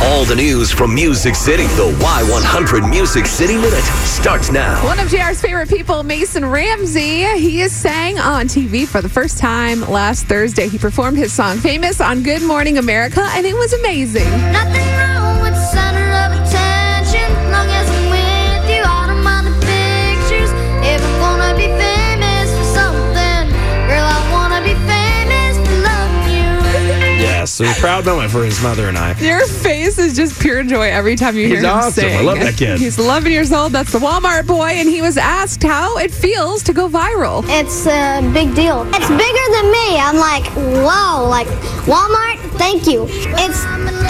All the news from Music City. The Y100 Music City Minute starts now. One of JR's favorite people, Mason Ramsey, he is sang on TV for the first time last Thursday. He performed his song Famous on Good Morning America, and it was amazing. Yes, a proud moment for his mother and I. Your face is just pure joy every time you hear He's him awesome. sing. I love that kid. He's 11 years old. That's the Walmart boy, and he was asked how it feels to go viral. It's a big deal. It's bigger than me. I'm like, wow, like Walmart, thank you. It's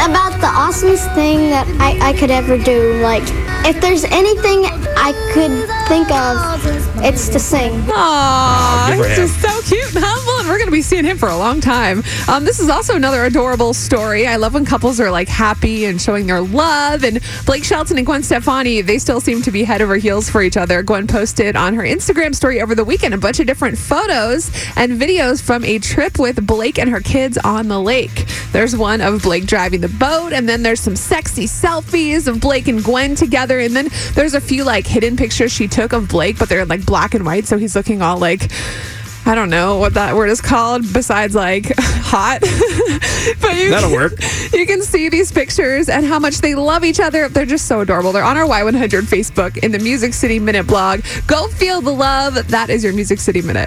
about the awesomest thing that I, I could ever do. Like, if there's anything I could think of, it's to sing. Aww, good for he's just so cute and humble, and we're going to be seeing him for a long time. Um, this is also another adorable story. I love when couples are like happy and showing their love. And Blake Shelton and Gwen Stefani, they still seem to be head over heels for each other. Gwen posted on her Instagram story over the weekend a bunch of different photos and videos from a trip with Blake and her kids on the lake. There's one of Blake driving the boat, and then there's some sexy selfies of Blake and Gwen together, and then there's a few like hidden pictures she took of Blake, but they're like black and white, so he's looking all like I don't know what that word is called besides like hot. but you That'll work. You can see these pictures and how much they love each other. They're just so adorable. They're on our Y100 Facebook in the Music City Minute blog. Go feel the love. That is your Music City Minute.